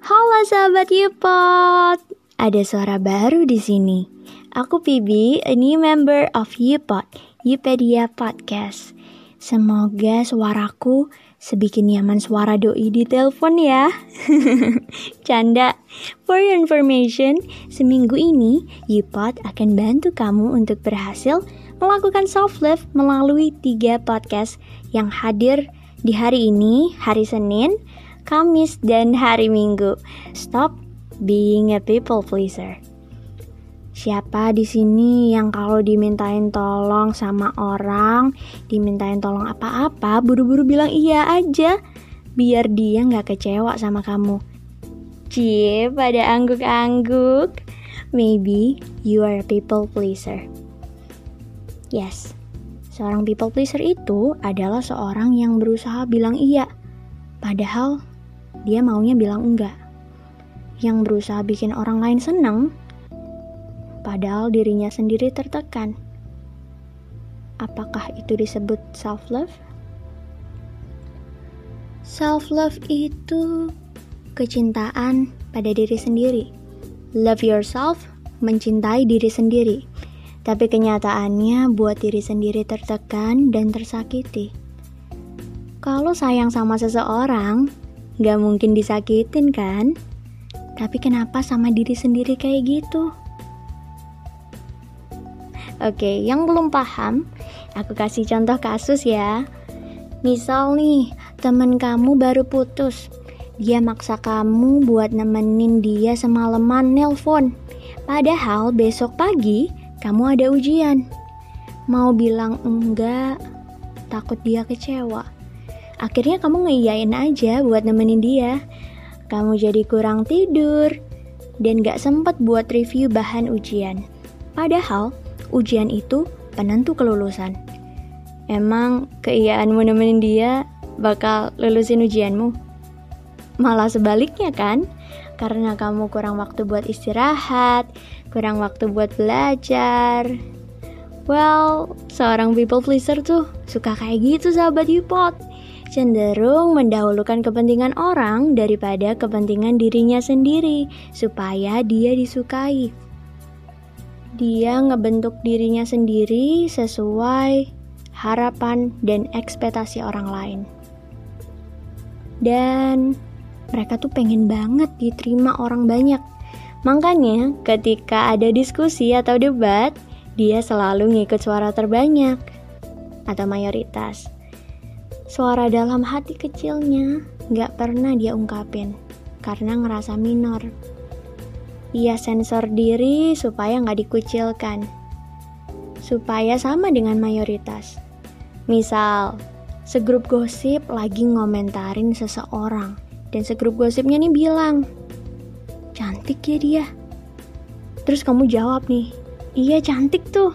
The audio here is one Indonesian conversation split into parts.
Halo sahabat Yupot, ada suara baru di sini. Aku Pibi, a new member of Yupot, Yupedia Podcast. Semoga suaraku sebikin nyaman suara doi di telepon ya. Canda. For your information, seminggu ini Yupot akan bantu kamu untuk berhasil melakukan self love melalui tiga podcast yang hadir di hari ini, hari Senin, Kamis, dan hari Minggu. Stop being a people pleaser. Siapa di sini yang kalau dimintain tolong sama orang, dimintain tolong apa-apa, buru-buru bilang iya aja, biar dia nggak kecewa sama kamu. Cie, pada angguk-angguk. Maybe you are a people pleaser. Yes, seorang people pleaser itu adalah seorang yang berusaha bilang iya, padahal dia maunya bilang enggak. Yang berusaha bikin orang lain senang, padahal dirinya sendiri tertekan. Apakah itu disebut self-love? Self-love itu kecintaan pada diri sendiri. Love yourself, mencintai diri sendiri. Tapi kenyataannya buat diri sendiri tertekan dan tersakiti. Kalau sayang sama seseorang, gak mungkin disakitin kan? Tapi kenapa sama diri sendiri kayak gitu? Oke, yang belum paham, aku kasih contoh kasus ya. Misal nih, temen kamu baru putus. Dia maksa kamu buat nemenin dia semalaman nelpon. Padahal besok pagi kamu ada ujian. Mau bilang enggak, takut dia kecewa. Akhirnya kamu ngeiyain aja buat nemenin dia. Kamu jadi kurang tidur dan gak sempet buat review bahan ujian. Padahal ujian itu penentu kelulusan. Emang keiyaanmu nemenin dia bakal lulusin ujianmu? Malah sebaliknya kan? Karena kamu kurang waktu buat istirahat, kurang waktu buat belajar. Well, seorang people pleaser tuh suka kayak gitu sahabat Yupot. Cenderung mendahulukan kepentingan orang daripada kepentingan dirinya sendiri supaya dia disukai dia ngebentuk dirinya sendiri sesuai harapan dan ekspektasi orang lain. Dan mereka tuh pengen banget diterima orang banyak. Makanya ketika ada diskusi atau debat, dia selalu ngikut suara terbanyak atau mayoritas. Suara dalam hati kecilnya gak pernah dia ungkapin karena ngerasa minor ia sensor diri supaya nggak dikucilkan. Supaya sama dengan mayoritas. Misal, segrup gosip lagi ngomentarin seseorang. Dan segrup gosipnya nih bilang, cantik ya dia. Terus kamu jawab nih, iya cantik tuh.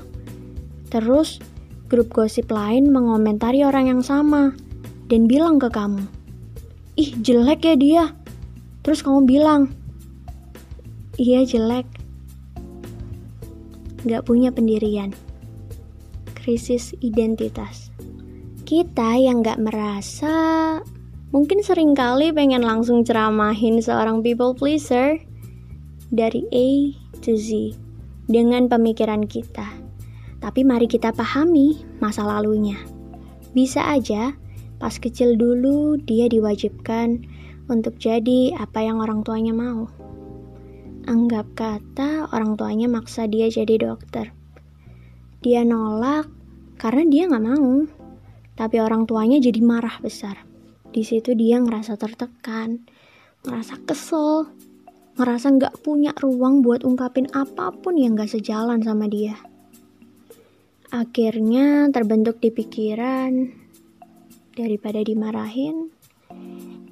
Terus grup gosip lain mengomentari orang yang sama dan bilang ke kamu, ih jelek ya dia. Terus kamu bilang, Iya jelek. Gak punya pendirian. Krisis identitas. Kita yang gak merasa mungkin sering kali pengen langsung ceramahin seorang people pleaser dari A to Z dengan pemikiran kita. Tapi mari kita pahami masa lalunya. Bisa aja pas kecil dulu dia diwajibkan untuk jadi apa yang orang tuanya mau. Anggap kata orang tuanya maksa dia jadi dokter. Dia nolak karena dia nggak mau. Tapi orang tuanya jadi marah besar. Di situ dia ngerasa tertekan, ngerasa kesel, ngerasa nggak punya ruang buat ungkapin apa pun yang nggak sejalan sama dia. Akhirnya terbentuk di pikiran daripada dimarahin,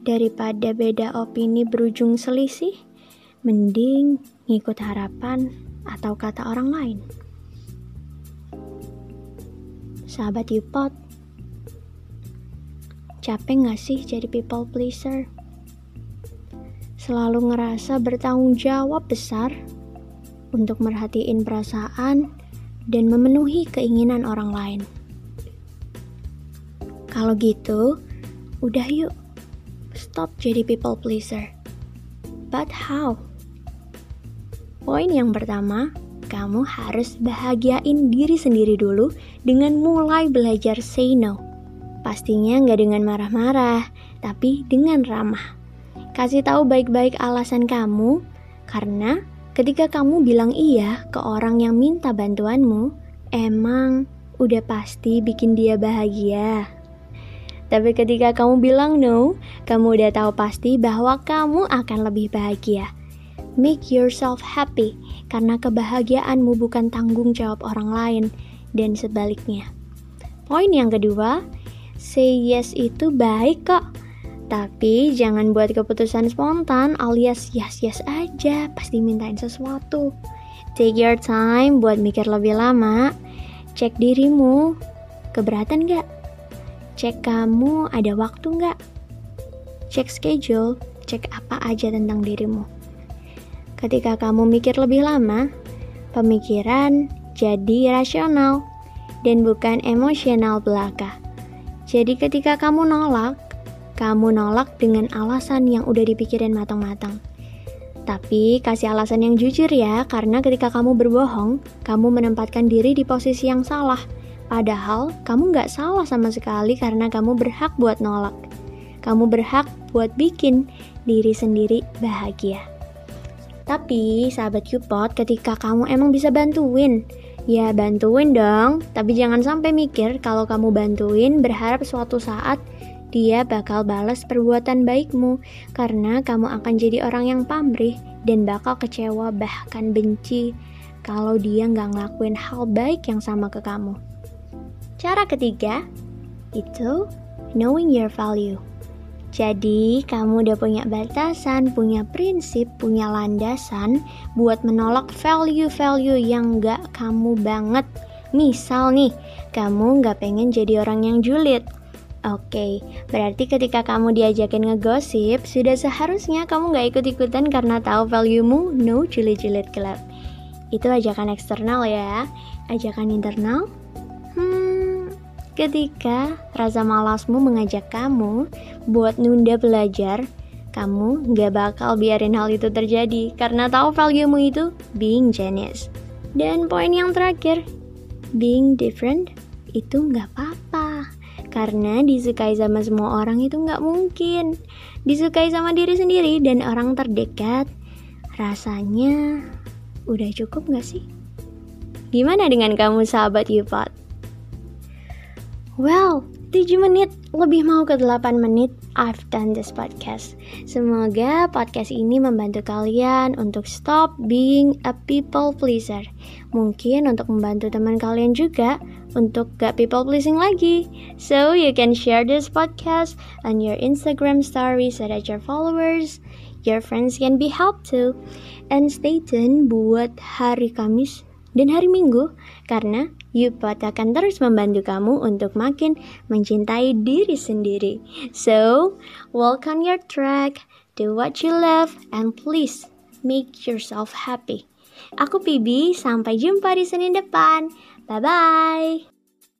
daripada beda opini berujung selisih, mending ngikut harapan atau kata orang lain. Sahabat Yupot, capek gak sih jadi people pleaser? Selalu ngerasa bertanggung jawab besar untuk merhatiin perasaan dan memenuhi keinginan orang lain. Kalau gitu, udah yuk, stop jadi people pleaser But how? Poin yang pertama, kamu harus bahagiain diri sendiri dulu dengan mulai belajar say no. Pastinya nggak dengan marah-marah, tapi dengan ramah. Kasih tahu baik-baik alasan kamu, karena ketika kamu bilang iya ke orang yang minta bantuanmu, emang udah pasti bikin dia bahagia. Tapi ketika kamu bilang no, kamu udah tahu pasti bahwa kamu akan lebih bahagia. Make yourself happy, karena kebahagiaanmu bukan tanggung jawab orang lain, dan sebaliknya. Poin yang kedua, say yes itu baik kok. Tapi jangan buat keputusan spontan alias yes-yes aja pas dimintain sesuatu. Take your time buat mikir lebih lama. Cek dirimu, keberatan gak? Cek kamu ada waktu gak? Cek schedule, cek apa aja tentang dirimu. Ketika kamu mikir lebih lama, pemikiran jadi rasional dan bukan emosional belaka. Jadi ketika kamu nolak, kamu nolak dengan alasan yang udah dipikirin matang-matang. Tapi kasih alasan yang jujur ya, karena ketika kamu berbohong, kamu menempatkan diri di posisi yang salah. Padahal kamu gak salah sama sekali karena kamu berhak buat nolak. Kamu berhak buat bikin diri sendiri bahagia. Tapi sahabat Cupot, ketika kamu emang bisa bantuin, Ya bantuin dong, tapi jangan sampai mikir kalau kamu bantuin berharap suatu saat dia bakal balas perbuatan baikmu karena kamu akan jadi orang yang pamrih dan bakal kecewa bahkan benci kalau dia nggak ngelakuin hal baik yang sama ke kamu. Cara ketiga itu knowing your value. Jadi, kamu udah punya batasan, punya prinsip, punya landasan buat menolak value-value yang gak kamu banget. Misal nih, kamu gak pengen jadi orang yang julid. Oke, berarti ketika kamu diajakin ngegosip, sudah seharusnya kamu gak ikut-ikutan karena tahu valuemu no julid-julid club. Itu ajakan eksternal ya. Ajakan internal? Ketika rasa malasmu mengajak kamu buat nunda belajar, kamu gak bakal biarin hal itu terjadi karena tahu valuemu itu being genius. Dan poin yang terakhir, being different itu gak apa-apa. Karena disukai sama semua orang itu gak mungkin. Disukai sama diri sendiri dan orang terdekat, rasanya udah cukup gak sih? Gimana dengan kamu sahabat Yupat? Well, 7 menit lebih mau ke 8 menit I've done this podcast. Semoga podcast ini membantu kalian untuk stop being a people pleaser. Mungkin untuk membantu teman kalian juga untuk gak people pleasing lagi. So you can share this podcast on your Instagram story so that your followers, your friends can be helped too. And stay tuned buat hari Kamis dan hari Minggu karena Yupot akan terus membantu kamu untuk makin mencintai diri sendiri. So, walk on your track, do what you love, and please make yourself happy. Aku Pibi, sampai jumpa di Senin depan. Bye-bye.